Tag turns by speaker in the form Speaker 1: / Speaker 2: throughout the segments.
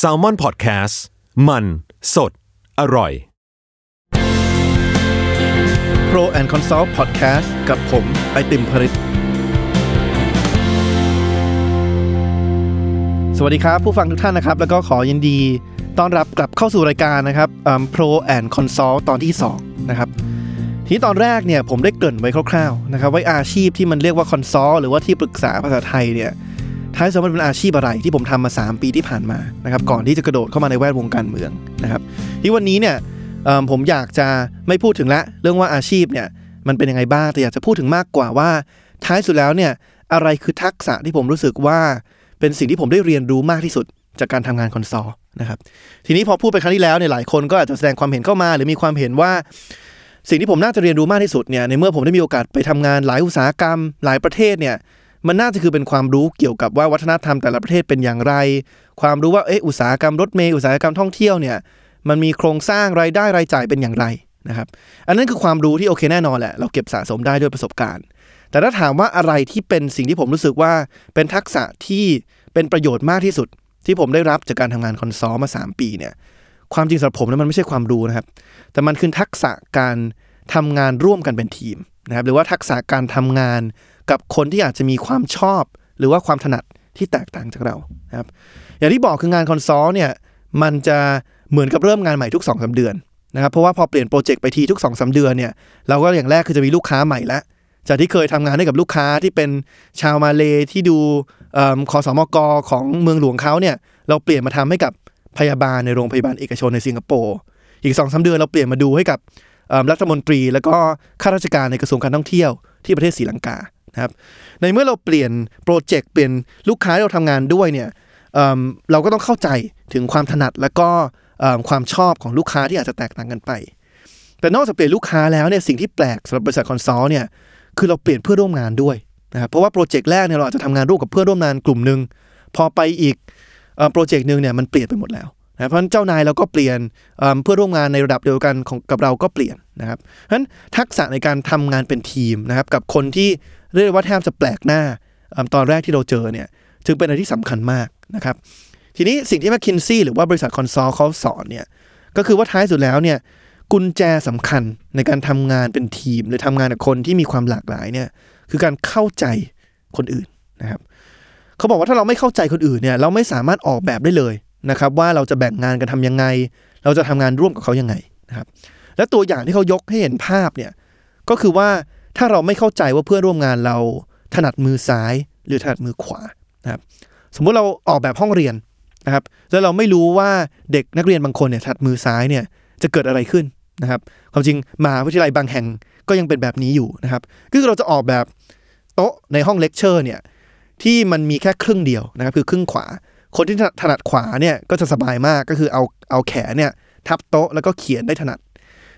Speaker 1: s a l ม o n PODCAST มัน สด อร่อย
Speaker 2: Pro and Consult Podcast กับผมไอติมผลิตสวัสดีครับ ผู้ฟังทุกท่านนะครับ แล้วก็ขอยินดีต้อนรับกลับเข้าสู่รายการนะครับ Pro and Consult ตอนที่ 2 นะครับทีนี้ตอนแรกเนี่ยผมได้เกริ่นไว้คร่าวๆนะครับว่าอาชีพที่มันเรียกว่าคอนซอลหรือว่าที่ปรึกษาภาษาไทยเนี่ย ท้ายสุดมันเป็นอาชีพอะไรที่ผมทำมา 3 ปีที่ผ่านมานะครับก่อนที่จะกระโดดเข้ามาในแวดวงการเมืองนะครับที่วันนี้เนี่ยผมอยากจะไม่พูดถึงละเรื่องว่าอาชีพเนี่ยมันเป็นยังไงบ้างแต่อยากจะพูดถึงมากกว่าว่า ท้ายสุดแล้วเนี่ยอะไรคือทักษะที่ผมรู้สึกว่าเป็นสิ่งที่ผมได้เรียนรู้มากที่สุดจากการทำงานคอนซอลนะครับทีนี้พอพูดไปครั้งที่แล้วเนี่ยหลายคนก็อาจจะแสดงความเห็นเข้ามา หรือมีความเห็นว่า สิ่งที่ผมน่าจะเรียนรู้มากที่สุดเนี่ยในเมื่อผมได้มีโอกาสไปทำงานหลายอุตสาหกรรม หลายประเทศเนี่ย มันน่าจะคือเป็นความรู้เกี่ยวกับว่าวัฒนธรรมแต่ละประเทศเป็นอย่างไร ความรู้ว่าเอออุตสาหกรรมรถเมล์อุตสาหกรรมท่องเที่ยวเนี่ยมันมีโครงสร้างรายได้รายจ่ายเป็นอย่างไรนะครับ อันนั้นคือความรู้ที่โอเคแน่นอนแหละ เราเก็บสะสมได้ด้วยประสบการณ์ แต่ถ้าถามว่าอะไรที่เป็นสิ่งที่ผมรู้สึกว่าเป็นทักษะที่เป็นประโยชน์มากที่สุด ที่ผมได้รับจากการทำงานคอนซอลมา 3 ปีเนี่ย ความจริงสำหรับผมนั้นมันไม่ใช่ความรู้นะครับ แต่มันคือทักษะการทำงานร่วมกันเป็นทีมนะครับ หรือว่าทักษะการทำงาน กับคนที่อาจจะมีความชอบ หรือว่าความถนัดที่แตกต่างจากเรานะครับอย่างที่บอกคืองาน consult เนี่ยมันจะเหมือนกับเริ่มงานใหม่ทุก2-3เดือนนะครับเพราะว่าพอเปลี่ยน project ไปทีทุก2-3เดือนเนี่ยเราก็อย่างแรกคือจะมีลูกค้าใหม่ละจากที่เคยทำงานให้กับลูกค้าที่เป็นชาวมาเลที่ดูเอิ่มคอสมกของเมืองหลวงเขาเนี่ยเราเปลี่ยนมาทำให้กับพยาบาลในโรงพยาบาลเอกชนในสิงคโปร์อีก2-3เดือนเราเปลี่ยนมาดูให้กับรัฐมนตรี แล้วก็ข้าราชการในกระทรวงการท่องเที่ยวที่ประเทศศรีลังกา นะครับในเมื่อเราเปลี่ยน project เปลี่ยนลูกค้าเราทำงานด้วยเนี่ยเเราก็ต้องเข้าใจถึงความถนัดแล้วก็ความชอบของลูกค้าที่อาจจะแตกต่างกันไป แต่นอกจากเปลี่ยนลูกค้าแล้วเนี่ยสิ่งที่แปลกสำหรับบริษัท consult เนี่ยคือเราเปลี่ยนเพื่อนร่วมงานด้วยนะครับเพราะว่า project แรกเนี่ยเราอาจจะทำงานร่วมกับเพื่อนร่วมงานกลุ่มหนึ่งพอไปอีกโปรเจกต์หนึ่งเนี่ยมันเปลี่ยนไปหมดแล้วนะเพราะฉะนั้นเจ้านายเราก็เปลี่ยนเพื่อร่วมงานในระดับเดียวกันของกับเราก็เปลี่ยนนะครับเพราะฉะนั้นทักษะในการทำงานเป็นทีมนะครับกับคนที่ เรียกว่าแทบจะแปลกหน้าตอนแรกที่เราเจอเนี่ยจึงเป็นอะไรที่สำคัญมากนะครับ ทีนี้สิ่งที่ m c k คินซี่หรือว่าบริษัทคอนซอลเขาสอนเนี่ยก็คือว่าท้ายสุดแล้วเนี่ยกุญแจสำคัญในการทำงานเป็นทีม หรือทำงานกับคนที่มีความหลากหลายเนี่ยคือการเข้าใจคนอื่นนะครับเขาบอกว่าถ้าเราไม่เข้าใจคนอื่นเนี่ยเราไม่สามารถออกแบบได้เลยนะครับว่าเราจะแบ่งงานกันทำยังไง เราจะทำงานร่วมกับเขายังไงนะครับและตัวอย่างที่เขายกให้เห็นภาพเนี่ยก็คือว่า ถ้าเราไม่เข้าใจว่าเพื่อนร่วมงานเราถนัดมือซ้าย หรือถนัดมือขวานะครับสมมุติเราออกแบบห้องเรียนนะครับแล้วเราไม่รู้ว่าเด็กนักเรียนบางคนเนี่ยถนัดมือซ้ายเนี่ยจะเกิดอะไรขึ้นนะครับความจริงมหาวิทยาลัยบางแห่งก็ยังเป็นแบบนี้อยู่นะครับก็คือเราจะออกแบบโต๊ะในห้องเลคเชอร์เนี่ยที่มันมีแค่ครึ่งเดียวนะครับคือครึ่งขวา คนที่ถนัดขวาเนี่ยก็จะสบายมากก็คือเอาเอาแขนเนี่ยทับโต๊ะแล้วก็เขียนได้ถนัด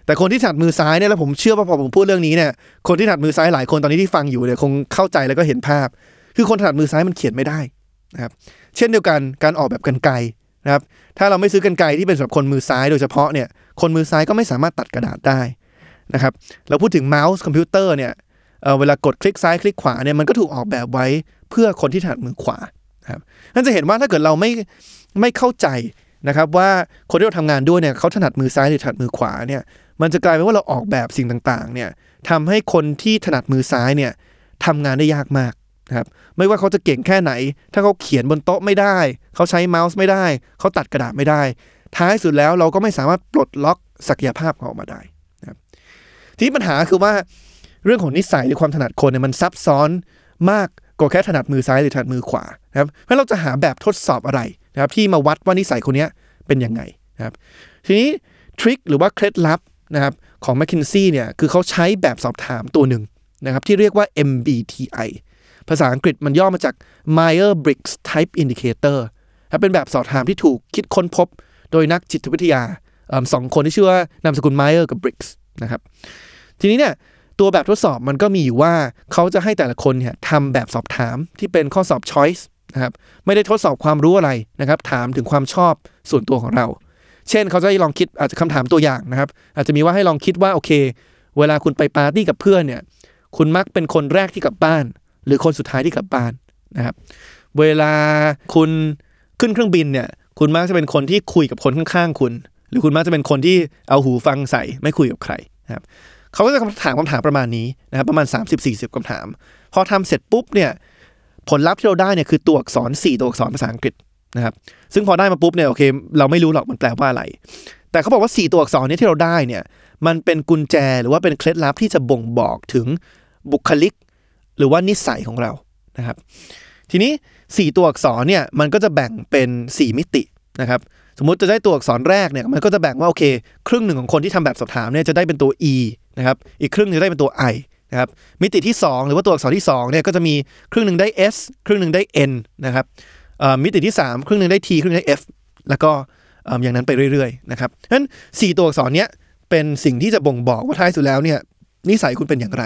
Speaker 2: แต่คนที่ถนัดมือซ้ายเนี่ยแล้วผมเชื่อว่าพอผมพูดเรื่องนี้เนี่ยคนที่ถนัดมือซ้ายหลายคนตอนนี้ที่ฟังอยู่เนี่ยคงเข้าใจแล้วก็เห็นภาพ คือคนถนัดมือซ้ายมันเขียนไม่ได้นะครับเช่นเดียวกันการออกแบบกันไกรนะครับถ้าเราไม่ซื้อกันไกรที่เป็นสำหรับคนมือซ้ายโดยเฉพาะเนี่ยคนมือซ้ายก็ไม่สามารถตัดกระดาษได้นะครับเราพูดถึงเมาส์คอมพิวเตอร์เนี่ยเเวลากดคลิกซ้ายคลิกขวาเนี่ยมันก็ถูกออกแบบไว้เพื่อคนที่ถนัดมือขวานะครับนั่นจะเห็นว่าถ้าเกิดเราไม่ไม่เข้าใจนะครับว่าคนที่เราทำงานด้วยเนี่ยเขาถนัดมือซ้ายหรือถนัดมือขวาเนี่ย มันจะกลายเป็นว่าเราออกแบบสิ่งต่างๆเนี่ยทำให้คนที่ถนัดมือซ้ายเนี่ยทำงานได้ยากมากนะครับไม่ว่าเขาจะเก่งแค่ไหน ถ้าเขาเขียนบนโต๊ะไม่ได้ เขาใช้เมาส์ไม่ได้ เขาตัดกระดาษไม่ได้ ท้ายสุดแล้วเราก็ไม่สามารถปลดล็อกศักยภาพเของออกมาได้นะครับทีนี้ปัญหาคือว่าเรื่องของนิสัยหรือความถนัดคนเนี่ยมันซับซ้อนมากกว่าแค่ถนัดมือซ้ายหรือถนัดมือขวานะครับเพราะเราจะหาแบบทดสอบอะไรนะครับที่มาวัดว่านิสัยคนเนี้ยเป็นยังไงนะครับทีนี้ทริคหรือว่าเคล็ดลับ นะครับของ m c k คินซี่เนี่ยคือเขาใช้แบบสอบถามตัวหนึ่งนะครับที่เรียกว่า MBTI ภาษาอังกฤษมันย่อมาจาก Myers-Briggs Type Indicator ครับเป็นแบบสอบถามที่ถูกคิดค้นพบโดยนักจิตวิทยาเอิ่มสองคนที่ชื่อว่านามสกุล Myers กับ Briggs นะครับ ทีนี้เนี่ยตัวแบบทดสอบมันก็มีอยู่ว่าเขาจะให้แต่ละคนเนี่ยทำแบบสอบถามที่เป็นข้อสอบ choice นะครับไม่ได้ทดสอบความรู้อะไรนะครับ ถามถึงความชอบส่วนตัวของเรา เช่นเขาจะให้ลองคิดอาจจะคำถามตัวอย่างนะครับ อาจจะมีว่าให้ลองคิดว่าโอเค เวลาคุณไปปาร์ตี้กับเพื่อนเนี่ย คุณมักเป็นคนแรกที่กลับบ้าน หรือคนสุดท้ายที่กลับบ้านนะครับ เวลาคุณขึ้นเครื่องบินเนี่ย คุณมักจะเป็นคนที่คุยกับคนข้างๆคุณ หรือคุณมักจะเป็นคนที่เอาหูฟังใส่ไม่คุยกับใครนะครับเขาก็จะถามคำถามประมาณนี้นะครับประมาณ 30-40คำถาม พอทำเสร็จปุ๊บเนี่ยผลลัพธ์ที่เราได้เนี่ยคือตัวอักษร 4 ตัวอักษรภาษาอังกฤษ นะครับซึ่งพอได้มาปุ๊บเนี่ยโอเค เราไม่รู้หรอกมันแปลว่าอะไร แต่เขาบอกว่า 4 ตัวอักษรนี้ที่เราได้เนี่ยมันเป็นกุญแจหรือว่าเป็นเคล็ดลับที่จะบ่งบอกถึงบุคลิก หรือว่านิสัยของเรานะครับ ทีนี้ 4 ตัวอักษรเนี่ยมันก็จะแบ่งเป็น 4 มิตินะครับสมมุติจะได้ตัวอักษรแรกเนี่ยมันก็จะแบ่งว่าโอเค ครึ่งหนึ่งของคนที่ทำแบบสอบถามเนี่ยจะได้เป็นตัว e นะครับอีกครึ่งนึงจะได้เป็นตัว i นะครับมิติที่ 2 หรือว่าตัวอักษรที่2เนี่ยก็จะมีครึ่งหนึ่งได้ s ครึ่งหนึ่งได้ n นะครับ มิติที่ 3 ครึ่งหนึ่งได้ t ครึ่งหนึ่งได้ f แล้วก็อย่างนั้นไปเรื่อยๆนะครับฉะนั้น4ตัวอักษรเนี้ยเป็นสิ่งที่จะบ่งบอกว่าท้ายสุดแล้วเนี่ยนิสัยคุณเป็นอย่างไร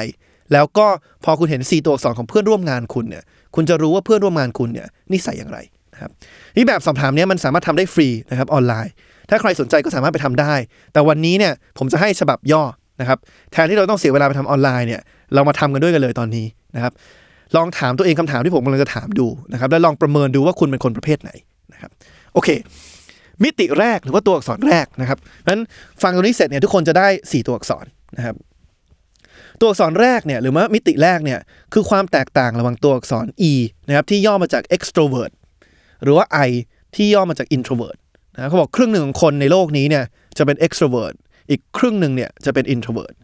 Speaker 2: แล้วก็พอคุณเห็น 4 ตัวอักษรของเพื่อนร่วมงานคุณเนี่ยคุณจะรู้ว่าเพื่อนร่วมงานคุณเนี่ยนิสัยอย่างไรนะครับนี่แบบสอบถามเนี้ยมันสามารถทำได้ฟรีนะครับออนไลน์ ถ้าใครสนใจก็สามารถไปทำได้ แต่วันนี้เนี่ยผมจะให้ฉบับย่อนะครับแทนที่เราต้องเสียเวลาไปทำออนไลน์เนี่ยเรามาทำกันด้วยกันเลยตอนนี้นะครับ ลองถามตัวเองคำถามที่ผมกำลังจะถามดูนะครับแล้วลองประเมินดูว่าคุณเป็นคนประเภทไหนนะครับโอเค มิติแรกหรือว่าตัวอักษรแรกนะครับเพราะฉะนั้นฟังตรงนี้เสร็จเนี่ยทุกคนจะได้ 4 ตัวอักษรนะครับตัวอักษรแรกเนี่ยหรือว่ามิติแรกเนี่ยคือความแตกต่างระหว่างตัวอักษร e นะครับที่ย่อมาจาก extrovert หรือว่า i ที่ย่อมาจาก introvert นะเขาบอกครึ่งหนึ่งของคนในโลกนี้เนี่ยจะเป็น extrovert อีกครึ่งหนึ่งเนี่ยจะเป็น introvert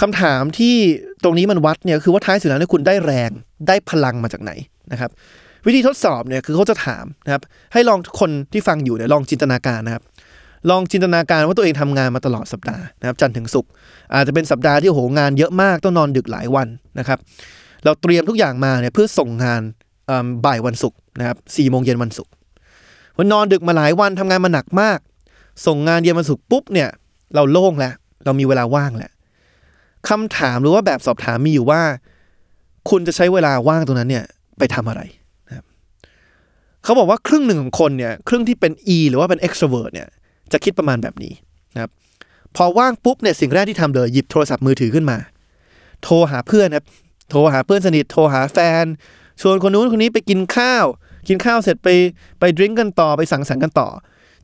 Speaker 2: คำถามที่ตรงนี้มันวัดเนี่ยคือว่าท้ายสุดแล้วคุณได้แรงได้พลังมาจากไหนนะครับวิธีทดสอบเนี่ยคือเขาจะถามนะครับให้ลองทุกคนที่ฟังอยู่เนี่ยลองจินตนาการนะครับ ลองจินตนาการว่าตัวเองทำงานมาตลอดสัปดาห์นะครับจันทร์ถึงศุกร์อาจจะเป็นสัปดาห์ที่โหงานเยอะมากต้องนอนดึกหลายวันนะครับ เราเตรียมทุกอย่างมาเนี่ยเพื่อส่งงานบ่ายวันศุกร์นะครับสี่โมงเย็นวันศุกร์วันนอนดึกมาหลายวันทำงานมาหนักมาก ส่งงานเย็นวันศุกร์ปุ๊บเนี่ยเราโล่งแล้วเรามีเวลาว่างแล้ว คำถามหรือว่าแบบสอบถามมีอยู่ว่า คุณจะใช้เวลาว่างตรงนั้นเนี่ยไปทำอะไรนะครับเขาบอกว่าครึ่งหนึ่งของคนเนี่ยครึ่งที่เป็น E หรือว่าเป็น extrovert เนี่ยจะคิดประมาณแบบนี้นะครับพอว่างปุ๊บเนี่ยสิ่งแรกที่ทำเลยหยิบโทรศัพท์มือถือขึ้นมา โทรหาเพื่อนครับโทรหาเพื่อนสนิท โทรหาแฟน ชวนคนนู้นคนนี้ไปกินข้าว กินข้าวเสร็จไปไปดริงก์กันต่อไปสังสรรค์กันต่อ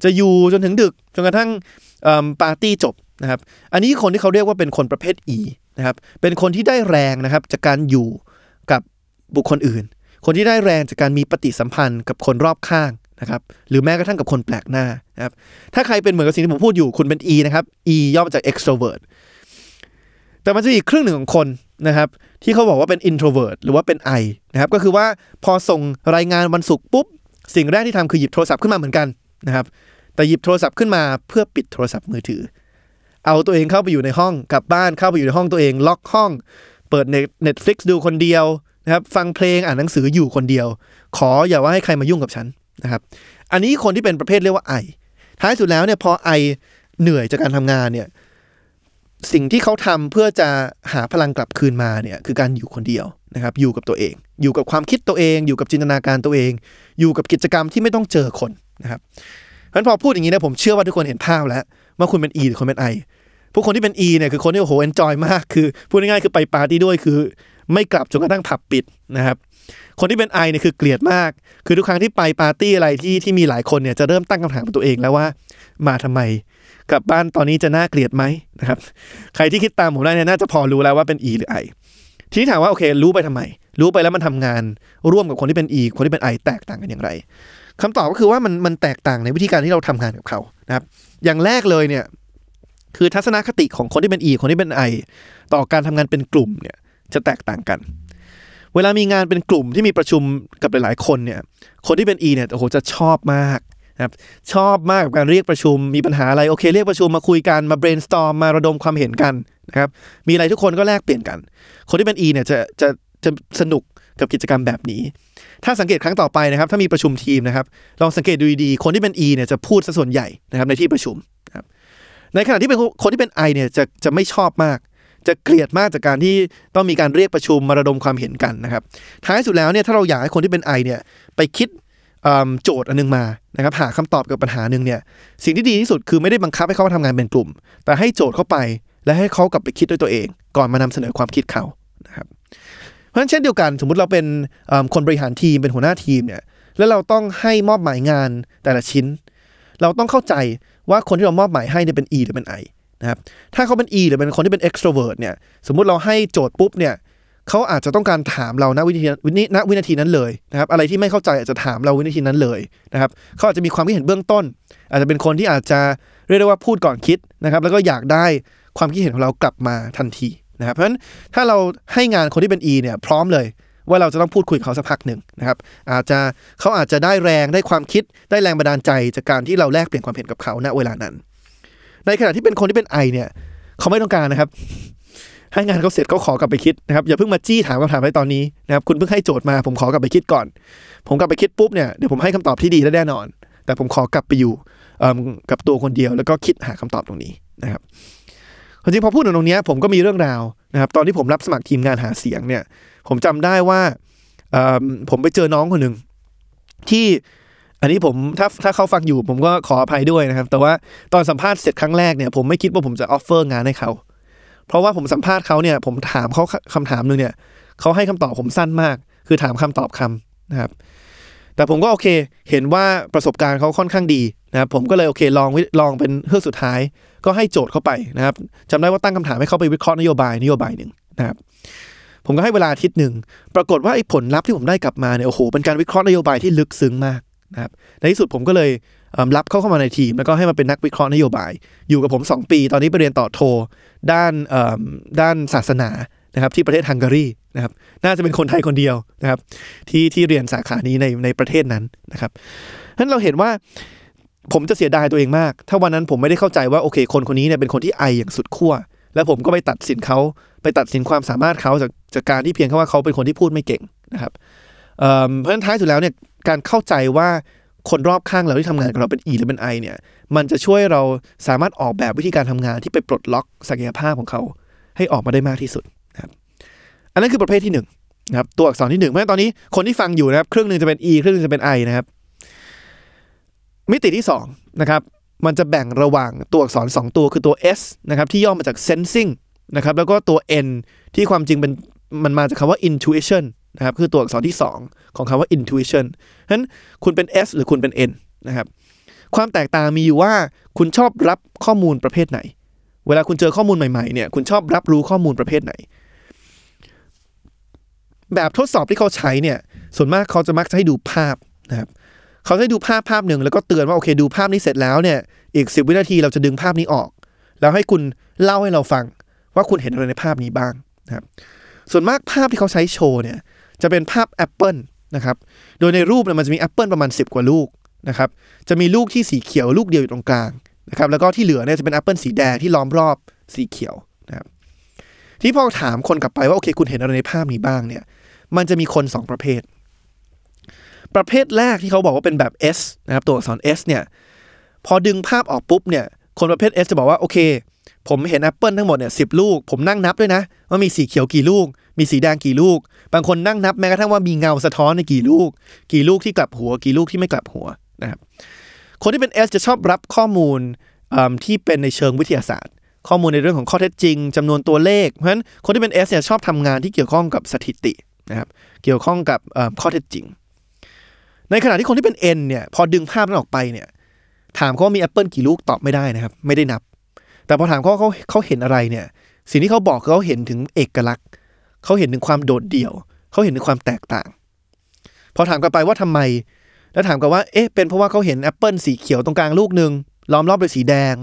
Speaker 2: จะอยู่จนถึงดึกจนกระทั่งปาร์ตี้จบ นะครับ อันนี้คนที่เขาเรียกว่าเป็นคนประเภท E นะครับ เป็นคนที่ได้แรงนะครับจากการอยู่กับบุคคลอื่น คนที่ได้แรงจากการมีปฏิสัมพันธ์กับคนรอบข้างนะครับ หรือแม้กระทั่งกับคนแปลกหน้านะครับ ถ้าใครเป็นเหมือนกับสิ่งที่ผมพูดอยู่ คุณเป็น E นะครับ E ย่อมาจาก extrovert แต่มันจะมีอีกครึ่งหนึ่งของคนนะครับที่เขาบอกว่าเป็น introvert หรือว่าเป็น I นะครับก็คือว่าพอส่งรายงานวันศุกร์ปุ๊บ สิ่งแรกที่ทำคือหยิบโทรศัพท์ขึ้นมาเหมือนกันนะครับแต่หยิบโทรศัพท์ขึ้นมาเพื่อปิดโทรศัพท์มือถือ เอาตัวเองเข้าไปอยู่ในห้องกลับบ้านเข้าไปอยู่ในห้องตัวเอง ล็อกห้อง เปิด Netflix ดูคนเดียวนะครับฟังเพลงอ่านหนังสืออยู่คนเดียว ขออย่าว่าให้ใครมายุ่งกับฉันนะครับอันนี้คนที่เป็นประเภทเรียกว่าไอ ท้ายสุดแล้วเนี่ยพอไอเหนื่อยจากการทำงานเนี่ยสิ่งที่เขาทำเพื่อจะหาพลังกลับคืนมาเนี่ยคือการอยู่คนเดียวนะครับอยู่กับตัวเอง อยู่กับความคิดตัวเอง อยู่กับจินตนาการตัวเอง อยู่กับกิจกรรมที่ไม่ต้องเจอคนนะครับเพราะฉะนั้นพอพูดอย่างนี้นะผมเชื่อว่าทุกคนเห็นภาพแล้วว่าคุณเป็น E หรือคนเป็น I พวกคนที่เป็น E เนี่ยคือคนที่โอ้โห enjoy มาก คือพูดง่ายๆคือไปปาร์ตี้ด้วยคือ ไม่กลับจนกระทั่งผับปิดนะครับคนที่เป็น I เนี่ยคือเกลียดมาก คือทุกครั้งที่ไปปาร์ตี้อะไรที่ที่มีหลายคนเนี่ยจะเริ่มตั้งคำถามกับตัวเองแล้วว่า มาทำไม กลับบ้านตอนนี้จะน่าเกลียดไหมนะครับ ใครที่คิดตามผมได้เนี่ยน่าจะพอรู้แล้วว่าเป็น E หรือ I ทีนี้ถามว่าโอเค รู้ไปทำไม รู้ไปแล้วมันทำงานร่วมกับคนที่เป็น E คนที่เป็น I แตกต่างกันอย่างไรคำตอบก็คือว่ามันมันแตกต่างในวิธีการที่เราทำงานกับเขานะครับ อย่างแรกเลยเนี่ย คือทัศนคติของคนที่เป็น E คนที่เป็น I ต่อการทำงานเป็นกลุ่มเนี่ยจะแตกต่างกัน เวลามีงานเป็นกลุ่มที่มีประชุมกับหลาย ๆ คนเนี่ย คนที่เป็น E เนี่ยโอ้โหจะชอบมากนะครับชอบมากกับการเรียกประชุม มีปัญหาอะไรโอเค เรียกประชุมมาคุยกันมา brainstorm มาระดมความเห็นกันนะครับ มีอะไรทุกคนก็แลกเปลี่ยนกัน คนที่เป็น E เนี่ยจะจะจะสนุกกับกิจกรรมแบบนี้ ถ้าสังเกตครั้งต่อไปนะครับ ถ้ามีประชุมทีมนะครับ ลองสังเกตดูดีๆ คนที่เป็น E เนี่ยจะพูดซะส่วนใหญ่นะครับในที่ประชุม ในขณะที่เป็นคนที่เป็น I เนี่ยจะจะไม่ชอบมาก จะเกลียดมากจากการที่ต้องมีการเรียกประชุมมาระดมความเห็นกันนะครับ ท้ายสุดแล้วเนี่ยถ้าเราอยากให้คนที่เป็น I เนี่ยไปคิดโจทย์อันนึงมานะครับหาคำตอบกับปัญหาหนึ่งเนี่ยสิ่งที่ดีที่สุดคือไม่ได้บังคับให้เขามาทำงานเป็นกลุ่ม แต่ให้โจทย์เข้าไปและให้เขากลับไปคิดด้วยตัวเอง ก่อนมานำเสนอความคิดเขานะครับเพราะฉะนั้นเช่นเดียวกันสมมุติเราเป็นคนบริหารทีมเป็นหัวหน้าทีมเนี่ยแล้วเราต้องให้มอบหมายงานแต่ละชิ้น เราต้องเข้าใจ ว่าคนที่เรามอบหมายให้เนี่ยเป็น E หรือเป็น I นะครับถ้าเขาเป็น E หรือเป็นคนที่เป็น extrovert เนี่ยสมมุติเราให้โจทย์ปุ๊บเนี่ยเขาอาจจะต้องการถามเราณวินาทีวิณวินาทีนั้นเลยนะครับอะไรที่ไม่เข้าใจอาจจะถามเราวินาทีนั้นเลยนะครับเขาอาจจะมีความคิดเห็นเบื้องต้น อาจจะเป็นคนที่อาจจะเรียกได้ว่าพูดก่อนคิดนะครับแล้วก็อยากได้ความคิดเห็นของเรากลับมาทันทีนะครับเพราะฉะนั้นถ้าเราให้งานคนที่เป็น E เนี่ยพร้อมเลย ว่าเราจะต้องพูดคุยกับเขาสักพักหนึ่งนะครับอาจจะเขาอาจจะได้แรงได้ความคิดได้แรงบันดาลใจจากการที่เราแลกเปลี่ยนความเห็นกับเขาณเวลานั้น ในขณะที่เป็นคนที่เป็นไอเนี่ยเขาไม่ต้องการนะครับ ให้งานเขาเสร็จเขาขอกลับไปคิดนะครับอย่าเพิ่งมาจี้ถามคำถามในตอนนี้นะครับคุณเพิ่งให้โจทย์มาผมขอกลับไปคิดก่อน ผมกลับไปคิดปุ๊บเนี่ยเดี๋ยวผมให้คำตอบที่ดีและแน่นอน แต่ผมขอกลับไปอยู่กับตัวคนเดียวแล้วก็คิดหาคำตอบตรงนี้นะครับจริงๆพอพูดถึงตรงนี้ผมก็มีเรื่องราวนะครับตอนที่ผมรับสมัครทีมงานหาเสียงเนี่ย ผมจำได้ว่าผมไปเจอน้องคนหนึ่งที่อันนี้ผมถ้าถ้าเขาฟังอยู่ผมก็ขออภัยด้วยนะครับ แต่ว่าตอนสัมภาษณ์เสร็จครั้งแรกเนี่ยผมไม่คิดว่าผมจะออฟเฟอร์งานให้เขา เพราะว่าผมสัมภาษณ์เขาเนี่ยผมถามเขาคำถามหนึ่งเนี่ยเขาให้คำตอบผมสั้นมาก คือถามคำตอบคำนะครับ แต่ผมก็โอเคเห็นว่าประสบการณ์เขาค่อนข้างดีนะครับผมก็เลยโอเคลองวิลองเป็นเพื่อกสุดท้าย ก็ให้โจทย์เข้าไปนะครับจำได้ว่าตั้งคำถามให้เขาไปวิเคราะห์นโยบายนโยบายหนึ่งนะครับ ผมก็ให้เวลาอาทิตย์หนึ่ง ปรากฏว่าไอ้ผลลัพธ์ที่ผมได้กลับมาเนี่ยโอ้โหเป็นการวิเคราะห์นโยบายที่ลึกซึ้งมากนะครับในที่สุดผมก็เลยรับเข้าเข้ามาในทีม แล้วก็ให้มาเป็นนักวิเคราะห์นโยบาย อยู่กับผม 2 ปี ตอนนี้ไปเรียนต่อโท ด้านด้านศาสนานะครับที่ประเทศฮังการีนะครับน่าจะเป็นคนไทยคนเดียวนะครับที่ที่เรียนสาขานี้ในในประเทศนั้นนะครับฉะนั้นเราเห็นว่าผมจะเสียดายตัวเองมาก ถ้าวันนั้นผมไม่ได้เข้าใจว่าโอเค คนคนนี้เนี่ยเป็นคนที่ไออย่างสุดขั้ว แล้วผมก็ไปตัดสินเขาไปตัดสินความสามารถเขาจากจากการที่เพียงแค่ว่าเขาเป็นคนที่พูดไม่เก่งนะครับเเพราะฉะนั้นท้ายสุดแล้วเนี่ยการเข้าใจว่าคนรอบข้างเราที่ทำงานกับเราเป็น E หรือเป็น I เนี่ย มันจะช่วยเราสามารถออกแบบวิธีการทำงานที่ไปปลดล็อกศักยภาพของเขาให้ออกมาได้มากที่สุดนะครับ อันนั้นคือประเภทที่หนึ่งนะครับตัวอักษรที่หนึ่งเพราะฉะนั้นตอนนี้คนที่ฟังอยู่นะครับครึ่งหนึ่งจะเป็น E ครึ่งหนึงจะเป็น I นะครับ มิติที่สองนะครับมันจะแบ่งระหว่างตัวอักษร 2 ตัวคือตัว S นะครับที่ย่อมาจาก sensing นะครับแล้วก็ตัว N ที่ความจริงเป็น มันมาจากคำว่า intuition นะครับคือตัวอักษรที่ 2 ของคำว่า intuition ฉะนั้นคุณเป็น S หรือคุณเป็น N นะครับความแตกต่างมีอยู่ว่าคุณชอบรับข้อมูลประเภทไหน เวลาคุณเจอข้อมูลใหม่ๆเนี่ยคุณชอบรับรู้ข้อมูลประเภทไหน แบบทดสอบที่เขาใช้เนี่ยส่วนมากเขาจะมักจะให้ดูภาพนะครับเขาให้ดูภาพภาพหนึ่งแล้วก็เตือนว่าโอเคดูภาพนี้เสร็จแล้วเนี่ยอีกสิบวินาทีเราจะดึงภาพนี้ออก แล้วให้คุณเล่าให้เราฟังว่าคุณเห็นอะไรในภาพนี้บ้างนะครับ ส่วนมากภาพที่เขาใช้โชว์เนี่ยจะเป็นภาพแอปเปิลนะครับโดยในรูปเนี่ยมันจะมีแอปเปิลประมาณ 10 กว่าลูกนะครับจะมีลูกที่สีเขียวลูกเดียวอยู่ตรงกลางนะครับแล้วก็ที่เหลือเนี่ยจะเป็นแอปเปิลสีแดงที่ล้อมรอบสีเขียวนะครับที่พอถามคนกลับไปว่าโอเค คุณเห็นอะไรในภาพนี้บ้างเนี่ยมันจะมีคนสองประเภท ประเภทแรกที่เขาบอกว่าเป็นแบบ S นะครับตัวอักษร S เนี่ยพอดึงภาพออกปุ๊บเนี่ยคนประเภท S จะบอกว่าโอเค ผมเห็นแอปเปิลทั้งหมดเนี่ยสิลูก ผมนั่งนับด้วยนะ ว่ามีสีเขียวกี่ลูก มีสีแดงกี่ลูก บางคนนั่งนับแม้กระทั่งว่ามีเงาสะท้อนในกี่ลูก กี่ลูกที่กลับหัว กี่ลูกที่ไม่กลับหัวนะครับคนที่เป็น S จะชอบรับข้อมูลที่เป็นในเชิงวิทยาศาสตร์ ข้อมูลในเรื่องของข้อเท็จจริงจำนวนตัวเลขเพราะฉะนั้นคนที่เป็น S เนี่ยชอบทำงานที่เกี่ยวข้องกับสถิตินะครับเกี่ยวข้องกับข้อเท็จจริง ในขณะที่คนที่เป็น N เนี่ยพอดึงภาพนั้นออกไปเนี่ยถามเขาว่ามีแอปเปิลกี่ลูกตอบไม่ได้นะครับ ไม่ได้นับ แต่พอถามเขาเขาเขาเห็นอะไรเนี่ย สิ่งที่เขาบอกคือเขาเห็นถึงเอกลักษณ์เขาเห็นถึงความโดดเดี่ยว เขาเห็นถึงความแตกต่าง พอถามกลับไปว่าทำไม แล้วถามกลับว่า เอ๊ะ เป็นเพราะว่าเขาเห็นแอปเปิลสีเขียวตรงกลางลูกหนึ่งล้อมรอบด้วยสีแดง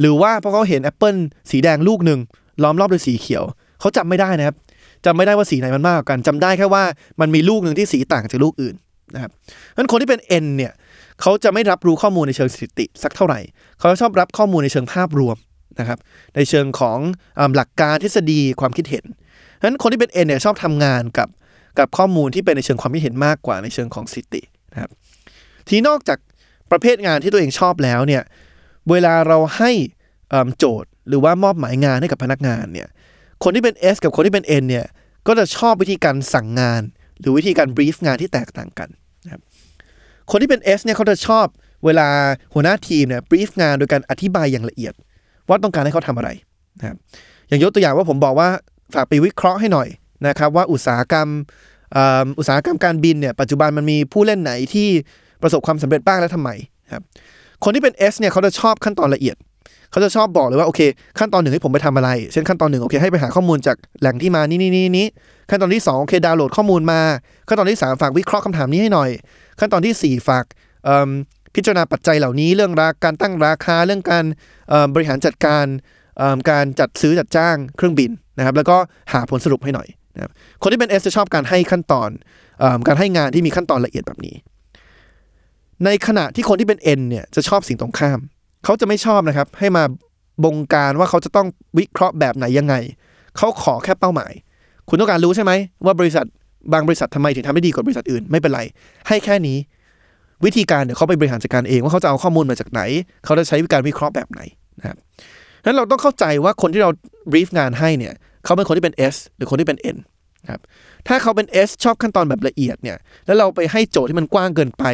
Speaker 2: หรือว่าเพราะเขาเห็นแอปเปิลสีแดงลูกหนึ่งล้อมรอบด้วยสีเขียว เขาจำไม่ได้นะครับจำไม่ได้ว่าสีไหนมันมากกว่ากันจำได้แค่ว่ามันมีลูกหนึ่งที่สีต่างจากลูกอื่นนะครับเพราะฉะนั้นคนที่เป็น N เนี่ยเขาจะไม่รับรู้ข้อมูลในเชิงสถิติสักเท่าไหร่ เขาชอบรับข้อมูลในเชิงภาพรวม นะครับในเชิงของอหลักการทฤษฎีความคิดเห็นเพราะฉะนั้นคนที่เป็น N เนี่ยชอบทำงานกับกับข้อมูลที่เป็นในเชิงความคิดเห็นมากกว่าในเชิงของสถิตินะครับทีนอกจากประเภทงานที่ตัวเองชอบแล้วเนี่ยเวลาเราให้โจทย์หรือว่ามอบหมายงานให้กับพนักงานเนี่ยคนที่เป็น S กับคนที่เป็น N เนี่ยก็จะชอบวิธีการสั่งงาน หรือวิธีการบรีฟงานที่แตกต่างกันนะครับคนที่เป็น S เนี่ยเขาจะชอบเวลาหัวหน้าทีมเนี่ยบรีฟงานโดยการอธิบายอย่างละเอียด ว่าต้องการให้เขาทำอะไรนะครับอย่างยกตัวอย่างว่าผมบอกว่าฝากไปวิเคราะห์ให้หน่อยนะครับ ว่าอุตสาหกรรมอุตสาหกรรมการบินเนี่ยปัจจุบันมันมีผู้เล่นไหนที่ประสบความสำเร็จบ้างและทำไมครับคนที่เป็น S เนี่ยเขาจะชอบขั้นตอนละเอียด เขาจะชอบบอกเลยว่าโอเค ขั้นตอนหนึ่งให้ผมไปทำอะไร เช่นขั้นตอนหนึ่งโอเคให้ไปหาข้อมูลจากแหล่งที่มานี่นี่นี่นี่ขั้นตอนที่สองโอเคดาวน์โหลดข้อมูลมา ขั้นตอนที่สามฝากวิเคราะห์คำถามนี้ให้หน่อย ขั้นตอนที่สี่ฝาก พิจารณาปัจจัยเหล่านี้เรื่องราการตั้งราคาเรื่องการบริหารจัดการการจัดซื้อจัดจ้างเครื่องบินนะครับ แล้วก็หาผลสรุปให้หน่อยนะครับคนที่เป็น S จะชอบการให้ขั้นตอนอการให้งานที่มีขั้นตอนละเอียดแบบนี้ ในขณะที่คนที่เป็น N เนี่ยจะชอบสิ่งตรงข้าม เขาจะไม่ชอบนะครับ ให้มาบงการว่าเขาจะต้องวิเคราะห์แบบไหนยังไง เขาขอแค่เป้าหมาย คุณต้องการรู้ใช่ไหมว่าบริษัทบางบริษัททำไมถึงทำได้ดีกว่าบริษัทอื่นไม่เป็นไร ให้แค่นี้ วิธีการเดี๋ยวเขาไปบริหารจัดการเองว่าเขาจะเอาข้อมูลมาจากไหน เขาจะใช้การวิเคราะห์แบบไหนนะครับนั้นเราต้องเข้าใจว่าคนที่เรา brief งานให้เนี่ยเขาเป็นคนที่เป็น S หรือคนที่เป็น N นะครับถ้าเขาเป็น S ชอบขั้นตอนแบบละเอียดเนี่ยแล้วเราไปให้โจทย์ที่มันกว้างเกินไป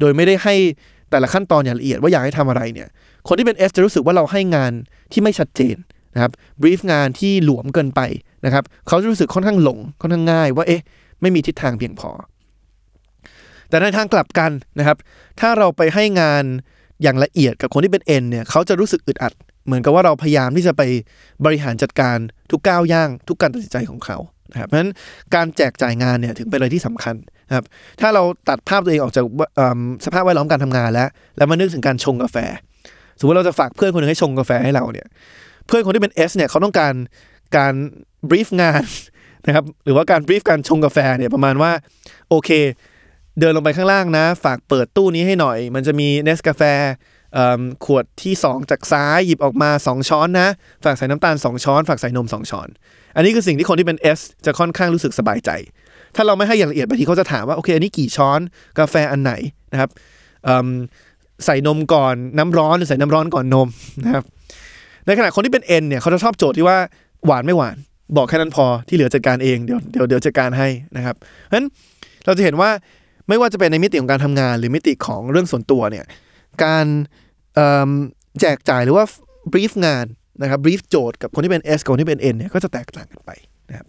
Speaker 2: โดยไม่ได้ให้แต่ละขั้นตอนอย่างละเอียดว่าอยากให้ทำอะไรเนี่ยคนที่เป็น S จะรู้สึกว่าเราให้งานที่ไม่ชัดเจนนะครับ brief งานที่หลวมเกินไปนะครับเขาจะรู้สึกค่อนข้างหลงค่อนข้างง่ายว่าเอ๊ะไม่มีทิศทางเพียงพอ แต่ในทางกลับกันนะครับ ถ้าเราไปให้งานอย่างละเอียดกับคนที่เป็น N เนี่ยเขาจะรู้สึกอึดอัด เหมือนกับว่าเราพยายามที่จะไปบริหารจัดการทุกก้าวย่าง ทุกการตัดสินใจของเขานะครับเพราะฉะนั้นการแจกจ่ายงานเนี่ยถึงเป็นอะไรที่สำคัญนะครับถ้าเราตัดภาพตัวเองออกจากสภาพแวดล้อมการทำงานแล้ว แล้วมานึกถึงการชงกาแฟ สมมติเราจะฝากเพื่อนคนหนึงให้ชงกาแฟให้เราเนี่ยเพื่อนคนที่เป็น S เนี่ยเขาต้องการการบรีฟงานนะครับหรือว่าการบรีฟการชงกาแฟเนี่ยประมาณว่าโอเค เดินลงไปข้างล่างนะ ฝากเปิดตู้นี้ให้หน่อย มันจะมีเนสกาแฟขวดที่ 2 จากซ้ายหยิบออกมา 2 ช้อนนะ ฝากใส่น้ำตาล 2 ช้อน ฝากใส่นม 2 ช้อน อันนี้คือสิ่งที่คนที่เป็น S จะค่อนข้างรู้สึกสบายใจ ถ้าเราไม่ให้อย่างละเอียดบางทีเขาจะถามว่าโอเคอันนี้กี่ช้อนกาแฟอันไหนนะครับใส่นมก่อนน้ำร้อนหรือใส่น้ำร้อนก่อนนมนะครับในขณะคนที่เป็น N เนี่ยเขาจะชอบโจทย์ที่ว่าหวานไม่หวาน บอกแค่นั้นพอที่เหลือจัดการเองเดี๋ยวเดี๋ยวเดี๋ยวจัดการให้นะครับเพราะฉะนั้นเราจะเห็นว่า ไม่ว่าจะเป็นในมิติของการทำงาน หรือมิติของเรื่องส่วนตัวเนี่ยการแจกจ่ายหรือว่า brief งานนะครับ brief โจทย์กับคนที่เป็น S กับคนที่เป็น N เนี่ยก็จะแตกต่างกันไปนะครับ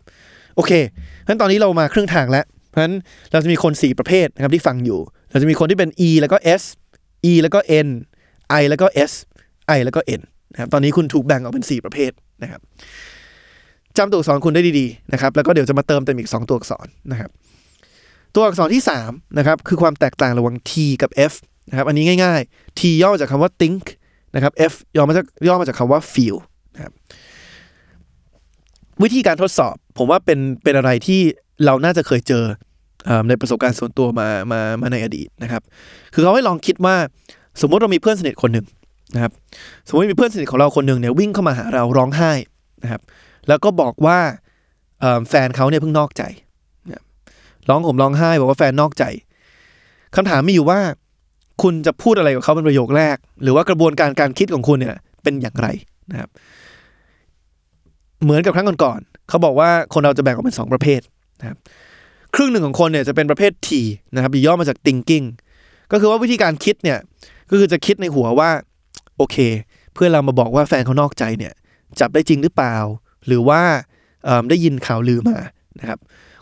Speaker 2: โอเคเพราะฉะนั้นตอนนี้เรามาครึ่งทางแล้วเพราะฉะนั้นเราจะมีคน 4 ประเภทนะครับที่ฟังอยู่ เราจะมีคนที่เป็น E แล้วก็ S E แล้วก็ N I แล้วก็ S I แล้วก็ N นะครับตอนนี้คุณถูกแบ่งออกเป็น 4 ประเภทนะครับจำตัวอักษรคุณได้ดีๆนะครับแล้วก็เดี๋ยวจะมาเติมเต็มอีก 2 ตัวอักษรนะครับ ตัวอักษรที่3นะครับคือความแตกต่างระหว่าง T กับ F นะครับอันนี้ง่ายๆ T ย่อมาจากคำว่า think นะครับ F ย่อมาจากย่อมาจากคำว่า feel นะครับวิธีการทดสอบผมว่าเป็นเป็นอะไรที่เราน่าจะเคยเจอในประสบการณ์ส่วนตัวมามามาในอดีตนะครับ คือเขาให้ลองคิดว่าสมมติเรามีเพื่อนสนิทคนหนึ่งนะครับ สมมติมีเพื่อนสนิทของเราคนหนึ่งเนี่ยวิ่งเข้ามาหาเราร้องไห้นะครับ แล้วก็บอกว่าแฟนเขาเนี่ยเพิ่งนอกใจ ร้องห่มร้องไห้บอกว่าแฟนนอกใจคำถามมีอยู่ว่า คุณจะพูดอะไรกับเขาเป็นประโยคแรก หรือว่ากระบวนการการคิดของคุณเนี่ยเป็นอย่างไรนะครับ เหมือนกับครั้งก่อนๆเขาบอกว่าคนเราจะแบ่งออกเป็นสองประเภทนะครับ ครึ่งหนึ่งของคนเนี่ยจะเป็นประเภท T นะครับย่อมาจาก thinking ก็คือว่าวิธีการคิดเนี่ยก็คือจะคิดในหัวว่าโอเค เพื่อนเรามาบอกว่าแฟนเขานอกใจเนี่ย จับได้จริงหรือเปล่า หรือว่าได้ยินข่าวลือมานะครับ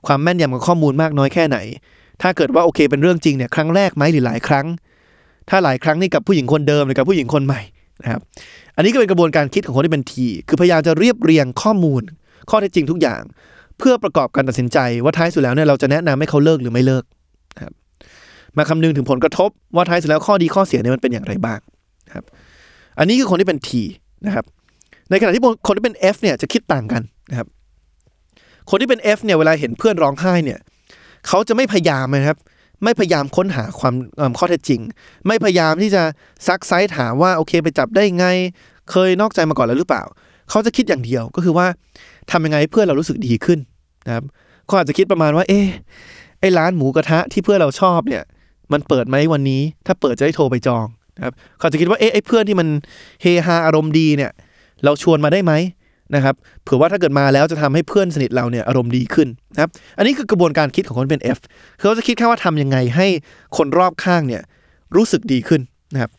Speaker 2: ความแม่นยำของข้อมูลมากน้อยแค่ไหน ถ้าเกิดว่าโอเคเป็นเรื่องจริงเนี่ยครั้งแรกไหมหรือหลายครั้ง ถ้าหลายครั้งนี่กับผู้หญิงคนเดิมหรือกับผู้หญิงคนใหม่นะครับอันนี้ก็เป็นกระบวนการคิดของคนที่เป็นทีคือพยายามจะเรียบเรียงข้อมูล ข้อเท็จจริงทุกอย่าง เพื่อประกอบการตัดสินใจว่าท้ายสุดแล้วเนี่ยเราจะแนะนำให้เขาเลิกหรือไม่เลิกนะครับมาคำนึงถึงผลกระทบว่าท้ายสุดแล้วข้อดีข้อเสียเนี่ยมันเป็นอย่างไรบ้างนะครับอันนี้คือคนที่เป็น T นะครับในขณะที่คนที่เป็น F เนี่ยจะคิดต่างกันนะครับ คนที่เป็น F เนี่ยเวลาเห็นเพื่อนร้องไห้เนี่ยเขาจะไม่พยายามนะครับ ไม่พยายามค้นหาความข้อเท็จจริง ไม่พยายามที่จะซักไซส์ถามว่าโอเคไปจับได้ไง เคยนอกใจมาก่อนแล้วหรือเปล่า เขาจะคิดอย่างเดียวก็คือว่าทำยังไงเพื่อนเรารู้สึกดีขึ้นนะครับเขาอาจจะคิดประมาณว่า เอ๊ไอ้ร้านหมูกระทะที่เพื่อนเราชอบเนี่ย มันเปิดไหมวันนี้ ถ้าเปิดจะได้โทรไปจองนะครับเขาอาจจะคิดว่าเอ๊ะไอ้เพื่อนที่มันเฮฮาอารมณ์ดีเนี่ย เราชวนมาได้ไหม นะครับเผื่อว่าถ้าเกิดมาแล้วจะทำให้เพื่อนสนิทเราเนี่ยอารมณ์ดีขึ้นนะครับอันนี้คือกระบวนการคิดของคนเป็น F คือเขาจะคิดแค่ว่าทำยังไงให้คนรอบข้างเนี่ยรู้สึกดีขึ้นนะครับ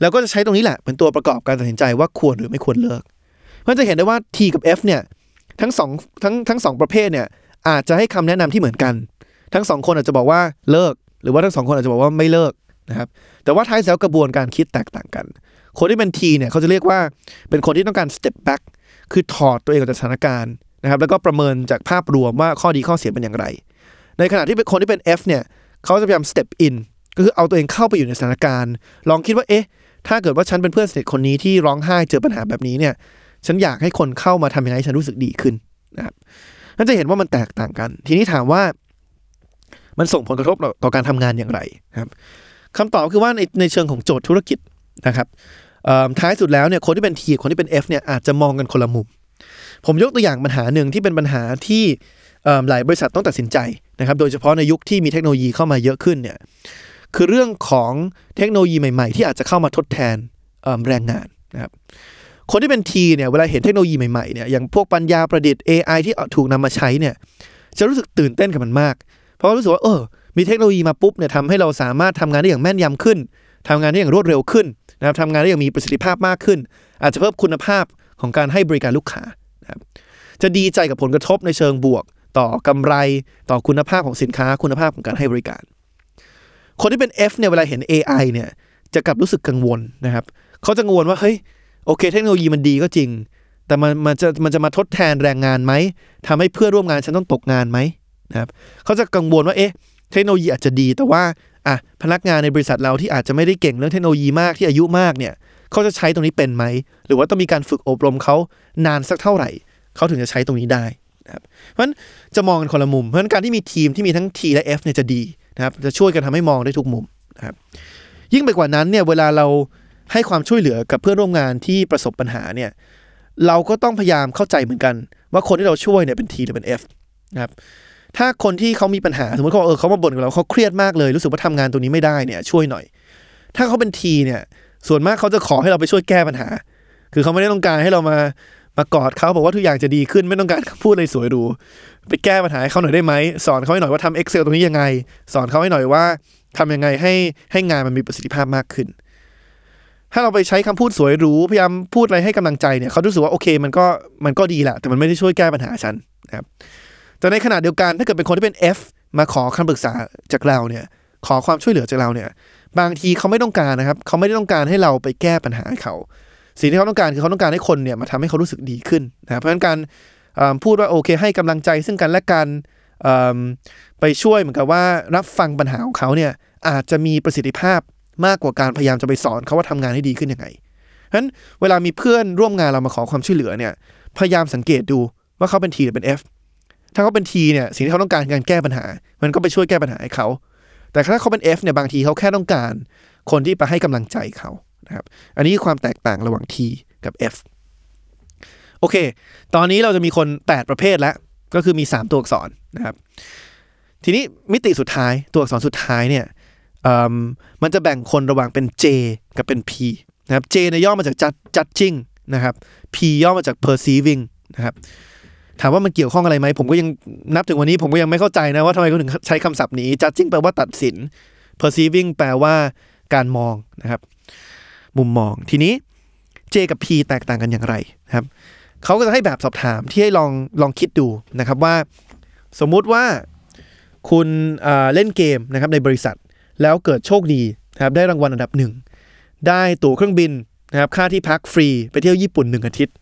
Speaker 2: แล้วก็จะใช้ตรงนี้แหละเป็นตัวประกอบการตัดสินใจว่าควรหรือไม่ควรเลิกเพราจะเห็นได้ว่า T กับ F เนี่ยทั้งสองทั้งทั้งสองประเภทเนี่ยอาจจะให้คำแนะนำที่เหมือนกัน ทั้งสองคนอาจจะบอกว่าเลิก หรือว่าทั้งสองคนอาจจะบอกว่าไม่เลิกนะครับแต่ว่าท้ายแล้วกระบวนการคิดแตกต่างกัน คนที่เป็นทีเนี่ยเขาจะเรียกว่าเป็นคนที่ต้องการ step back คือถอดตัวเองออกจากสถานการณ์นะครับแล้วก็ประเมินจากภาพรวมว่าข้อดีข้อเสียเป็นอย่างไร ในขณะที่เป็นคนที่เป็น F เนี่ยเขาจะพยายาม step in ก็คือเอาตัวเองเข้าไปอยู่ในสถานการณ์ ลองคิดว่าเอ๊ะ ถ้าเกิดว่าฉันเป็นเพื่อนสนิทคนนี้ที่ร้องไห้เจอปัญหาแบบนี้เนี่ย ฉันอยากให้คนเข้ามาทำยังไงให้ฉันรู้สึกดีขึ้นนะครับนั่นจะเห็นว่ามันแตกต่างกัน ทีนี้ถามว่า มันส่งผลกระทบต่อต่อการทำงานอย่างไรครับคำตอบคือว่าในในเชิงของโจทย์ธุรกิจนะครับ ท้ายสุดแล้วเนี่ยคนที่เป็น T คนที่เป็น F เนี่ยอาจจะมองกันคนละมุม ผมยกตัวอย่างปัญหาหนึ่งที่เป็นปัญหาที่หลายบริษัทต้องตัดสินใจนะครับ โดยเฉพาะในยุคที่มีเทคโนโลยีเข้ามาเยอะขึ้นเนี่ยคือเรื่องของเทคโนโลยีใหม่ ๆ ที่อาจจะเข้ามาทดแทนแรงงานนะครับคนที่เป็นทีเนี่ยเวลาเห็นเทคโนโลยีใหม่ๆเนี่ยอย่างพวกปัญญาประดิษฐ์ AI ที่ถูกนำมาใช้เนี่ยจะรู้สึกตื่นเต้นกับมันมาก เพราะรู้สึกว่าเออมีเทคโนโลยีมาปุ๊บเนี่ยทำให้เราสามารถทำงานได้อย่างแม่นยำขึ้น ทำงานได้อย่างรวดเร็วขึ้นนะครับทำงานได้อย่างมีประสิทธิภาพมากขึ้น อาจจะเพิ่มคุณภาพของการให้บริการลูกค้านะครับจะดีใจกับผลกระทบในเชิงบวก ต่อกำไร ต่อคุณภาพของสินค้า คุณภาพของการให้บริการ คนที่เป็น F เนี่ยเวลาเห็น AI เนี่ยจะกลับรู้สึกกังวลนะครับเขาจะกังวลว่าเฮ้ยโอเค เทคโนโลยีมันดีก็จริง แต่มันมันจะมันจะมาทดแทนแรงงานไหมทำให้เพื่อนร่วมงานฉันต้องตกงานไหมนะครับเขาจะกังวลว่าเอ๊ะเทคโนโลยีอาจจะดีแต่ว่า อะพนักงานในบริษัทเราที่อาจจะไม่ได้เก่งเรื่องเทคโนโลยีมากที่อายุมากเนี่ยเขาจะใช้ตรงนี้เป็นไหม หรือว่าต้องมีการฝึกอบรมเขานานสักเท่าไหร่ เขาถึงจะใช้ตรงนี้ได้นะครับเพราะฉะนั้นจะมองกันคนละมุม เพราะฉะนั้นการที่มีทีมที่มีทั้ง T และ F เนี่ยจะดีนะครับจะช่วยกันทำให้มองได้ทุกมุมนะครับยิ่งไปกว่านั้นเนี่ยเวลาเราให้ความช่วยเหลือกับเพื่อนร่วมงานที่ประสบปัญหาเนี่ยเราก็ต้องพยายามเข้าใจเหมือนกัน ว่าคนที่เราช่วยเนี่ยเป็น T หรือเป็น F นะครับ ถ้าคนที่เขามีปัญหาสมมติเขาเออเขามาบ่นกับเราเขาเครียดมากเลยรู้สึกว่าทำงานตัวนี้ไม่ได้เนี่ยช่วยหน่อย ถ้าเขาเป็น T เนี่ย ส่วนมากเขาจะขอให้เราไปช่วยแก้ปัญหา คือเขาไม่ได้ต้องการให้เรามามากอดเขาบอกว่าทุกอย่างจะดีขึ้นไม่ต้องการพูดอะไรสวยหรูไปแก้ปัญหาให้เขาหน่อยได้ไหมสอนเขาให้หน่อยว่าทำ Excel ตรงนี้ยังไง สอนเขาให้หน่อยว่าทำยังไงให้ให้งานมันมีประสิทธิภาพมากขึ้น ถ้าเราไปใช้คำพูดสวยหรูพยายามพูดอะไรให้กำลังใจเนี่ยเขารู้สึกว่าโอเคมันก็มันก็ดีแหละแต่มันไม่ได้ช่วยแก้ปัญหาฉันนะครับ แต่ในขณะเดียวกันถ้าเกิดเป็นคนที่เป็น F มาขอคำปรึกษาจากเราเนี่ย ขอความช่วยเหลือจากเราเนี่ย บางทีเขาไม่ต้องการนะครับ เขาไม่ได้ต้องการให้เราไปแก้ปัญหาให้เขา สิ่งที่เขาต้องการคือเขาต้องการให้คนเนี่ยมาทำให้เขารู้สึกดีขึ้นนะเพราะฉะนั้นการพูดว่าโอเค ให้กำลังใจซึ่งกันและกันไปช่วยเหมือนกับว่ารับฟังปัญหาของเขาเนี่ยอาจจะมีประสิทธิภาพมากกว่าการพยายามจะไปสอนเขาว่าทำงานให้ดีขึ้นยังไงเพราะฉะนั้นเวลามีเพื่อนร่วมงานเรามาขอความช่วยเหลือเนี่ยพยายามสังเกตดูว่าเขาเป็น T หรือเป็น F ถ้าเขาเป็น T เนี่ยสิ่งที่เขาต้องการการแก้ปัญหา มันก็ไปช่วยแก้ปัญหาให้เขา แต่ถ้าเขาเป็น F เนี่ยบางทีเขาแค่ต้องการคนที่ไปให้กำลังใจเขานะครับอันนี้ความแตกต่างระหว่าง T กับ F โอเค ตอนนี้เราจะมีคน 8 ประเภทแล้ว ก็คือมี 3 ตัวอักษรนะครับ ทีนี้มิติสุดท้ายตัวอักษรสุดท้ายเนี่ยมมันจะแบ่งคนระหว่างเป็น J กับเป็น P นะครับ J เนี่ยย่อมาจาก judge- judging นะครับ P ย่อมาจาก perceiving นะครับ ถามว่ามันเกี่ยวข้องอะไรไหมผมก็ยังนับถึงวันนี้ผมก็ยังไม่เข้าใจนะว่าทำไมเขาถึงใช้คำศัพท์นี้ judging แปลว่าตัดสิน perceiving แปลว่าการมองนะครับ มุมมองทีนี้ J กับ P แตกต่างกันอย่างไรนะครับเขาก็จะให้แบบสอบถามที่ให้ลองลองคิดดูนะครับว่า สมมุติว่าคุณเเล่นเกมนะครับในบริษัทแล้วเกิดโชคดีนะครับได้รางวัลอันดับหนึ่งได้ตั๋วเครื่องบินนะครับค่าที่พักฟรีไปเที่ยวญี่ปุ่นหนึ่งอาทิตย์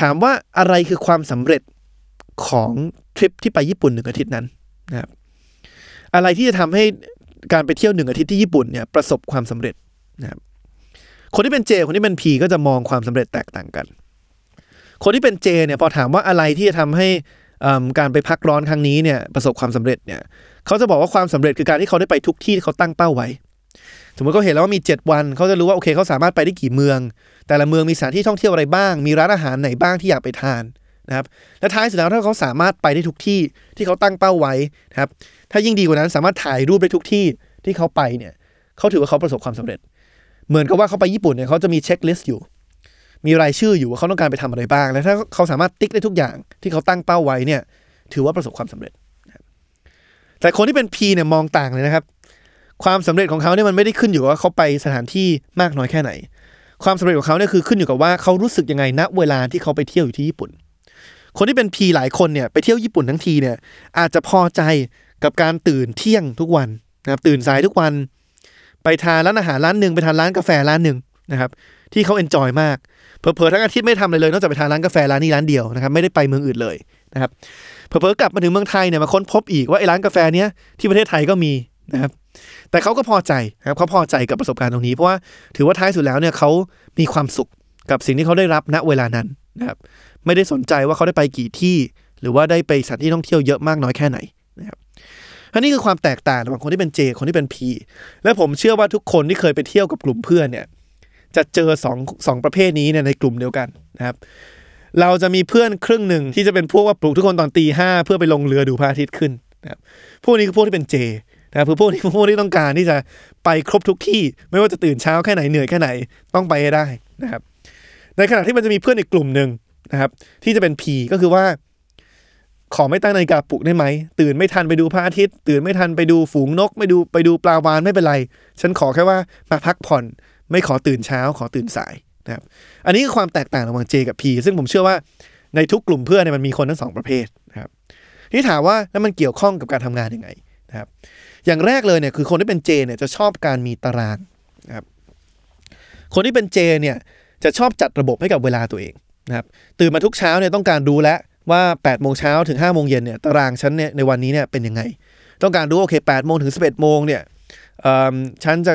Speaker 2: ถามว่าอะไรคือความสำเร็จของทริปที่ไปญี่ปุ่นหนึ่งอาทิตย์นั้นนะครับอะไรที่จะทำให้การไปเที่ยวหนึ่งอาทิตย์ที่ญี่ปุ่นเนี่ยประสบความสำเร็จนะครับคนที่เป็นเจ คนที่เป็นพีก็จะมองความสำเร็จแตกต่างกัน คนที่เป็นเจเนี่ยพอถามว่าอะไรที่จะทำให้การไปพักร้อนครั้งนี้เนี่ยประสบความสำเร็จเนี่ยเขาจะบอกว่าความสำเร็จคือการที่เขาได้ไปทุกที่ที่เขาตั้งเป้าไว้สมมติเขาเห็นแล้วว่ามี 7 วัน เขาจะรู้ว่าโอเคเขาสามารถไปได้กี่เมือง แต่ละเมืองมีสถานที่ท่องเที่ยวอะไรบ้าง มีร้านอาหารไหนบ้างที่อยากไปทานนะครับและท้ายสุดแล้วถ้าเขาสามารถไปได้ทุกที่ที่เขาตั้งเป้าไว้นะครับถ้ายิ่งดีกว่านั้นสามารถถ่ายรูปได้ทุกที่ที่เขาไปเนี่ยเขาถือว่าเขาประสบความสำเร็จ เหมือนกับว่าเขาไปญี่ปุ่นเนี่ยเขาจะมีเช็คลิสต์อยู่ มีรายชื่ออยู่ว่าเขาต้องการไปทำอะไรบ้าง และถ้าเขาสามารถติ๊กได้ทุกอย่างที่เขาตั้งเป้าไว้เนี่ยถือว่าประสบความสำเร็จ แต่คนที่เป็น P เนี่ยมองต่างเลยนะครับ ความสำเร็จของเขาเนี่ยมันไม่ได้ขึ้นอยู่ว่าเขาไปสถานที่มากน้อยแค่ไหน ความสำเร็จของเขาเนี่ยคือขึ้นอยู่กับว่าเขารู้สึกยังไงณเวลาที่เขาไปเที่ยวอยู่ที่ญี่ปุ่น คนที่เป็น P หลายคนเนี่ยไปเที่ยวญี่ปุ่นทั้งทีเนี่ยอาจจะพอใจกับการตื่นเที่ยงทุกวันนะครับตื่นสายทุกวัน ไปทานร้านอาหารร้านหนึ่งไปทานร้านกาแฟร้านหนึ่งนะครับที่เขาเอนจอยมากเผลอๆทั้งอาทิตย์ไม่ทำอะไรเลยนอกจากไปทานร้านกาแฟร้านนี้ร้านเดียวนะครับไม่ได้ไปเมืองอื่นเลยนะครับเผลอๆกลับมาถึงเมืองไทยเนี่ยมาค้นพบอีกว่าไอ้ร้านกาแฟเนี้ยที่ประเทศไทยก็มีนะครับ แต่เขาก็พอใจนะครับเขาพอใจกับประสบการณ์ตรงนี้เพราะว่าถือว่าท้ายสุดแล้วเนี่ยเขามีความสุขกับสิ่งที่เขาได้รับณเวลานั้นนะครับไม่ได้สนใจว่าเขาได้ไปกี่ที่ หรือว่าได้ไปสถานที่ท่องเที่ยวเยอะมากน้อยแค่ไหนนะครับอันนี้คือความแตกต่างระหว่างคนที่เป็น J คนที่เป็น P และผมเชื่อว่าทุกคนที่เคยไปเที่ยวกับกลุ่มเพื่อนเนี่ยจะเจอสองสองประเภทนี้เนี่ยในกลุ่มเดียวกันนะครับเราจะมีเพื่อนครึ่งหนึ่งที่จะเป็นพวกว่าปลุกทุกคนตอนตีห้าเพื่อไปลงเรือดูพระอาทิตย์ขึ้นนะครับพวกนี้คือพวกที่เป็นเจ นะคือพวกนี้คือพวกที่ต้องการที่จะไปครบทุกที่ ไม่ว่าจะตื่นเช้าแค่ไหนเหนื่อยแค่ไหนต้องไปได้นะครับ ในขณะที่มันจะมีเพื่อนอีกกลุ่มหนึ่งนะครับ ที่จะเป็น P ก็คือว่า ขอไม่ตั้งนาฬิกาปลุกได้ไหม ตื่นไม่ทันไปดูพระอาทิตย์ ตื่นไม่ทันไปดูฝูงนก ไม่ดูไปดูปลาวานไม่เป็นไร ฉันขอแค่ว่ามาพักผ่อน ไม่ขอตื่นเช้า ขอตื่นสายนะครับ อันนี้คือความแตกต่างระหว่าง J กับ P ซึ่งผมเชื่อว่าในทุกกลุ่มเพื่อนเนี่ยมันมีคนทั้งสองประเภทนะครับ ที่ถามว่าแล้วมันเกี่ยวข้องกับการทำงานยังไงนะครับ อย่างแรกเลยเนี่ยคือคนที่เป็น J เนี่ยจะชอบการมีตารางนะครับคนที่เป็น J เนี่ยจะชอบจัดระบบให้กับเวลาตัวเองนะครับตื่นมาทุกเช้าเนี่ยต้องการรู้แล้วว่า8โมงเช้าถึง5โมงเย็นเนี่ยตารางฉันเนี่ยในวันนี้เนี่ยเป็นยังไง ต้องการรู้โอเค8โมงถึง11โมงเนี่ยฉันจะ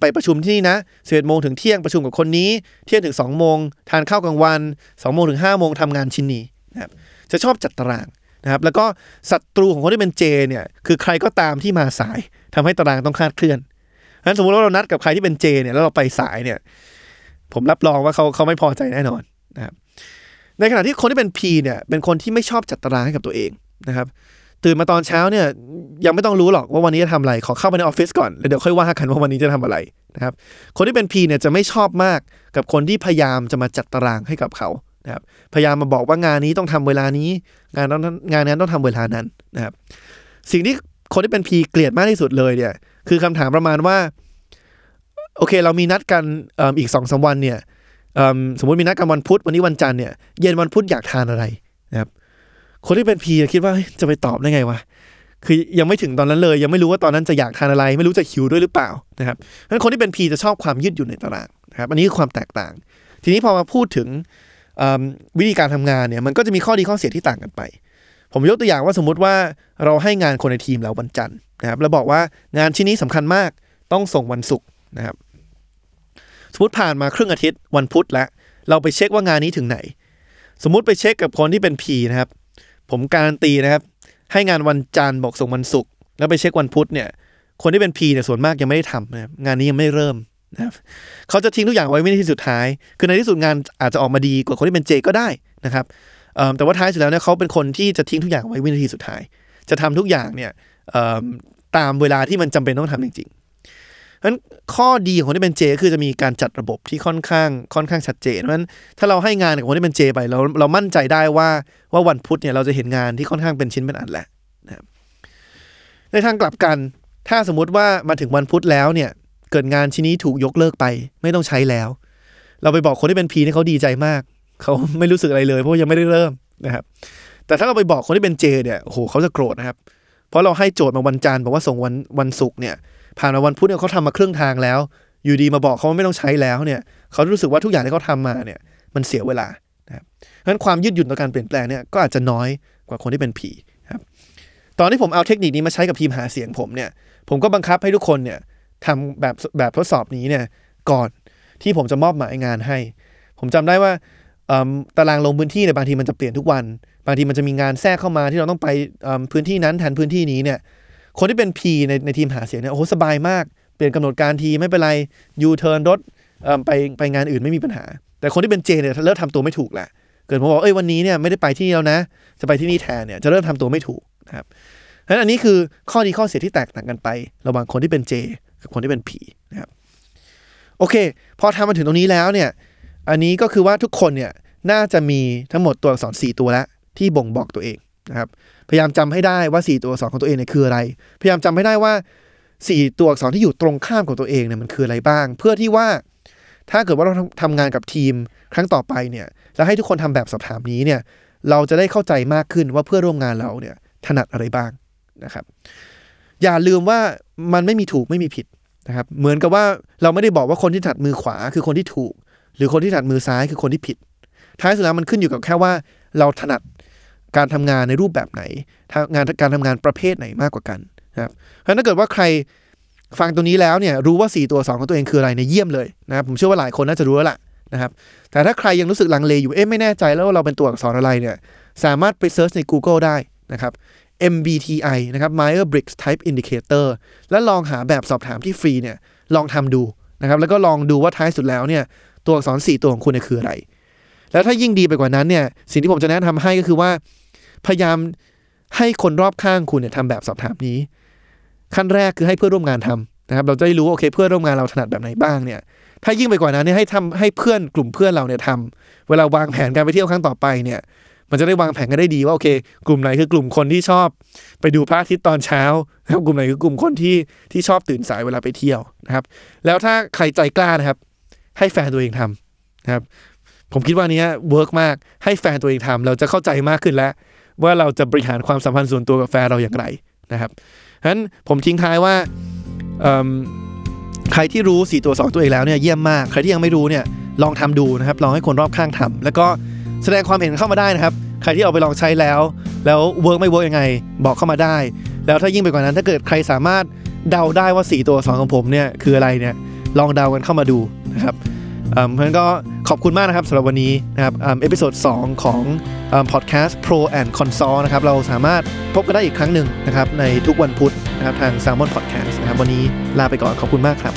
Speaker 2: ไปประชุมที่นี่นะ11โมงถึงเที่ยงประชุมกับคนนี้ เที่ยงถึง2โมงทานข้าวกลางวัน2โมงถึง5โมงทำงานชิ้นนี้นะครับจะชอบจัดตาราง นะครับแล้วก็ศัตรูของคนที่เป็นเจเนี่ยคือใครก็ตามที่มาสายทำให้ตารางต้องคลาดเคลื่อนงั้นสมมติว่าเรานัดกับใครที่เป็นเจเนี่ยแล้วเราไปสายเนี่ยผมรับรองว่าเขาเขาไม่พอใจแน่นอนนะครับในขณะที่คนที่เป็น P เนี่ยเป็นคนที่ไม่ชอบจัดตารางให้กับตัวเองนะครับตื่นมาตอนเช้าเนี่ยยังไม่ต้องรู้หรอกว่าวันนี้จะทำอะไรขอเข้าไปในออฟฟิศก่อนแล้วเดี๋ยวค่อยว่ากันว่าวันนี้จะทำอะไรนะครับคนที่เป็น P เนี่ยจะไม่ชอบมากกับคนที่พยายามจะมาจัดตารางให้กับเขา นะครับพยายามมาบอกว่างานนี้ต้องทำเวลานี้ งานนั้นงานนั้นต้องทำเวลานั้นนะครับสิ่งที่คนที่เป็น P เกลียดมากที่สุดเลยเนี่ย คือคำถามประมาณว่า โอเค เรามีนัดกันอีกสองสามวันเนี่ยเอิ่มสมมติมีนัดกันวันพุธวันนี้วันจันทร์เนี่ยเย็นวันพุธอยากทานอะไรนะครับ คนที่เป็นพีคิดว่าจะไปตอบได้ไงวะคือยังไม่ถึงตอนนั้นเลย ยังไม่รู้ว่าตอนนั้นจะอยากทานอะไร ไม่รู้จะหิวด้วยหรือเปล่านะครับเพราะฉะนั้นคนที่เป็นพีจะชอบความยืดหยุ่นในตารางนะครับ อันนี้คือความแตกต่าง ทีนี้พอมาพูดถึง วิธีการทำงานเนี่ยมันก็จะมีข้อดีข้อเสียที่ต่างกันไป ผมยกตัวอย่างว่าสมมุติว่าเราให้งานคนในทีมเราวันจันทร์นะครับแล้วบอกว่างานชิ้นนี้สำคัญมากต้องส่งวันศุกร์นะครับสมมติผ่านมาครึ่งอาทิตย์วันพุธแล้วเราไปเช็คว่างานนี้ถึงไหน สมมุติไปเช็คกับคนที่เป็น P นะครับ ผมการันตีนะครับ ให้งานวันจันทร์บอกส่งวันศุกร์แล้วไปเช็ควันพุธเนี่ย คนที่เป็น P เนี่ยส่วนมากยังไม่ได้ทำนะครับงานนี้ยังไม่เริ่ม นะครับเขาจะทิ้งทุกอย่างไว้วินาทีสุดท้าย คือในที่สุดงานอาจจะออกมาดีกว่าคนที่เป็น J ก็ได้นะครับแต่ว่าท้ายสุดแล้วเนี่ยเขาเป็นคนที่จะทิ้งทุกอย่างไว้วินาทีสุดท้าย จะทำทุกอย่างเนี่ยตามเวลาที่มันจำเป็นต้องทำจริงๆเพราะฉะนั้นข้อดีของคนที่เป็นเจคือจะมีการจัดระบบที่ค่อนข้างค่อนข้างชัดเจนเพราะฉะนั้นถ้าเราให้งานกับคนที่เป็นเจไปเราเรามั่นใจได้ว่าว่าวันพุธเนี่ยเราจะเห็นงานที่ค่อนข้างเป็นชิ้นเป็นอันแหละนะในทางกลับกันถ้าสมมุติว่ามาถึงวันพุธแล้วเนี่ย เกิดงานชิ้นนี้ถูกยกเลิกไป ไม่ต้องใช้แล้ว เราไปบอกคนที่เป็นพีนี่เขาดีใจมาก เขาไม่รู้สึกอะไรเลย เพราะยังไม่ได้เริ่มนะครับ แต่ถ้าเราไปบอกคนที่เป็นเจเนี่ยโอ้โหเขาจะโกรธนะครับ เพราะเราให้โจทย์มาวันจันทร์บอกว่าส่งวันวันศุกร์เนี่ยผ่านมาวันพุธเนี่ยเขาทำมาครึ่งทางแล้ว อยู่ดีมาบอกเขาว่าไม่ต้องใช้แล้วเนี่ยเขารู้สึกว่าทุกอย่างที่เขาทำมาเนี่ยมันเสียเวลานะครับเพราะฉะนั้นความยืดหยุ่นต่อการเปลี่ยนแปลงเนี่ยก็อาจจะน้อยกว่าคนที่เป็นผีครับตอนที่ผมเอาเทคนิคนี้มาใช้กับทีมหาเสียงผมเนี่ยผมก็บังคับให้ทุกคนเนี่ย ทำแบบแบบทดสอบนี้เนี่ยก่อนที่ผมจะมอบหมายงานให้ ผมจำได้ว่าตารางลงพื้นที่เนี่ยบางทีมันจะเปลี่ยนทุกวัน บางทีมันจะมีงานแทรกเข้ามาที่เราต้องไปพื้นที่นั้นแทนพื้นที่นี้เนี่ย คนที่เป็น P ในในทีมหาเสียงเนี่ยโอ้โหสบายมาก เปลี่ยนกำหนดการทีไม่เป็นไรยูเทิร์นรถไปไปงานอื่นไม่มีปัญหา แต่คนที่เป็น J เนี่ยเริ่มทำตัวไม่ถูกแหละเกิดผมบอกเอ้ยวันนี้เนี่ยไม่ได้ไปที่นี่แล้วนะ จะไปที่นี่แทนเนี่ยจะเริ่มทำตัวไม่ถูกนะครับเพราะฉะนั้นอันนี้คือข้อดีข้อเสียที่แตกต่างกันไประหว่างคนที่เป็น J กับคนที่เป็น P นะครับโอเค พอทำมาถึงตรงนี้แล้วเนี่ย อันนี้ก็คือว่าทุกคนเนี่ยน่าจะมีทั้งหมดตัวอักษร4ตัวแล้วที่บ่งบอกตัวเองนะครับ พยายามจำให้ได้ว่า 4 ตัวอักษรของตัวเองเนี่ยคืออะไร พยายามจำให้ได้ว่า 4 ตัวอักษรที่อยู่ตรงข้ามของตัวเองเนี่ยมันคืออะไรบ้าง เพื่อที่ว่าถ้าเกิดว่าเราทำทำงานกับทีมครั้งต่อไปเนี่ยแล้วให้ทุกคนทำแบบสอบถามนี้เนี่ยเราจะได้เข้าใจมากขึ้นว่าเพื่อร่วมงานเราเนี่ยถนัดอะไรบ้างนะครับ อย่าลืมว่ามันไม่มีถูกไม่มีผิดนะครับเหมือนกับว่าเราไม่ได้บอกว่าคนที่ถนัดมือขวาคือคนที่ถูก หรือคนที่ถนัดมือซ้ายคือคนที่ผิด ท้ายสุดแล้วมันขึ้นอยู่กับแค่ว่าเราถนัดการทำงานในรูปแบบไหนงานการทำงานประเภทไหนมากกว่ากันนะครับเพราะฉะนั้นถ้าเกิดว่าใครฟังตัวนี้แล้วเนี่ยรู้ว่า 4 ตัว 2 ของตัวเองคืออะไรเนี่ยเยี่ยมเลยนะครับผมเชื่อว่าหลายคนน่าจะรู้แล้วล่ะนะครับแต่ถ้าใครยังรู้สึกลังเลอยู่เอ๊ะไม่แน่ใจแล้วว่าเราเป็นตัวอักษรอะไรเนี่ยสามารถไปเซิร์ชใน Google ได้นะครับ MBTI นะครับ Myers Briggs Type Indicator แล้วลองหาแบบสอบถามที่ฟรีเนี่ยลองทำดูนะครับแล้วก็ลองดูว่าท้ายสุดแล้วเนี่ยตัวอักษร 4 ตัวของคุณเนี่ยคืออะไร แล้วถ้ายิ่งดีไปกว่านั้นเนี่ยสิ่งที่ผมจะแนะนำให้ก็คือว่า พยายามให้คนรอบข้างคุณเนี่ยทำแบบสอบถามนี้ ขั้นแรกคือให้เพื่อนร่วมงานทำนะครับเราจะได้รู้โอเคเพื่อนร่วมงานเราถนัดแบบไหนบ้างเนี่ยถ้ายิ่งไปกว่านั้นเนี่ยให้ทำให้เพื่อนกลุ่มเพื่อนเราเนี่ยทำเวลาวางแผนการไปเที่ยวครั้งต่อไปเนี่ย มันจะได้วางแผนกันได้ดีว่าโอเค กลุ่มไหนคือกลุ่มคนที่ชอบ ไปดูพระอาทิตย์ตอนเช้านะครับกลุ่มไหนคือกลุ่มคนที่ที่ชอบตื่นสายเวลาไปเที่ยวนะครับ แล้วถ้าใครใจกล้านะครับ ให้แฟนตัวเองทำนะครับ ผมคิดว่านี้ work มากให้แฟนตัวเองทำเราจะเข้าใจมากขึ้นแล้ว ว่าเราจะบริหารความสัมพันธ์ส่วนตัวกับแฟนเราอย่างไรนะครับฉะนั้นผมทิ้งท้ายว่าใครที่รู้สี่ตัวของตัวเองแล้วเนี่ยเยี่ยมมาก ใครที่ยังไม่รู้เนี่ยลองทำดูนะครับ ลองให้คนรอบข้างทำแล้วก็ แสดงความเห็นเข้ามาได้นะครับ ใครที่เอาไปลองใช้แล้ว แล้ว work ไม่ work ยังไง บอกเข้ามาได้ แล้วถ้ายิ่งไปกว่านั้น ถ้าเกิดใครสามารถเดาได้ว่าสี่ตัวของของผมเนี่ยคืออะไรเนี่ยลองเดากันเข้ามาดูนะครับเพราะฉะนั้นก็ขอบคุณมากนะครับสำหรับวันนี้นะครับ episode 2ของพอดแคสต์ Pro and Console นะครับเราสามารถพบกันได้อีกครั้งหนึ่งนะครับในทุกวันพุธนะครับทาง Salmon Podcast นะครับวันนี้ลาไปก่อนขอบคุณมากครับ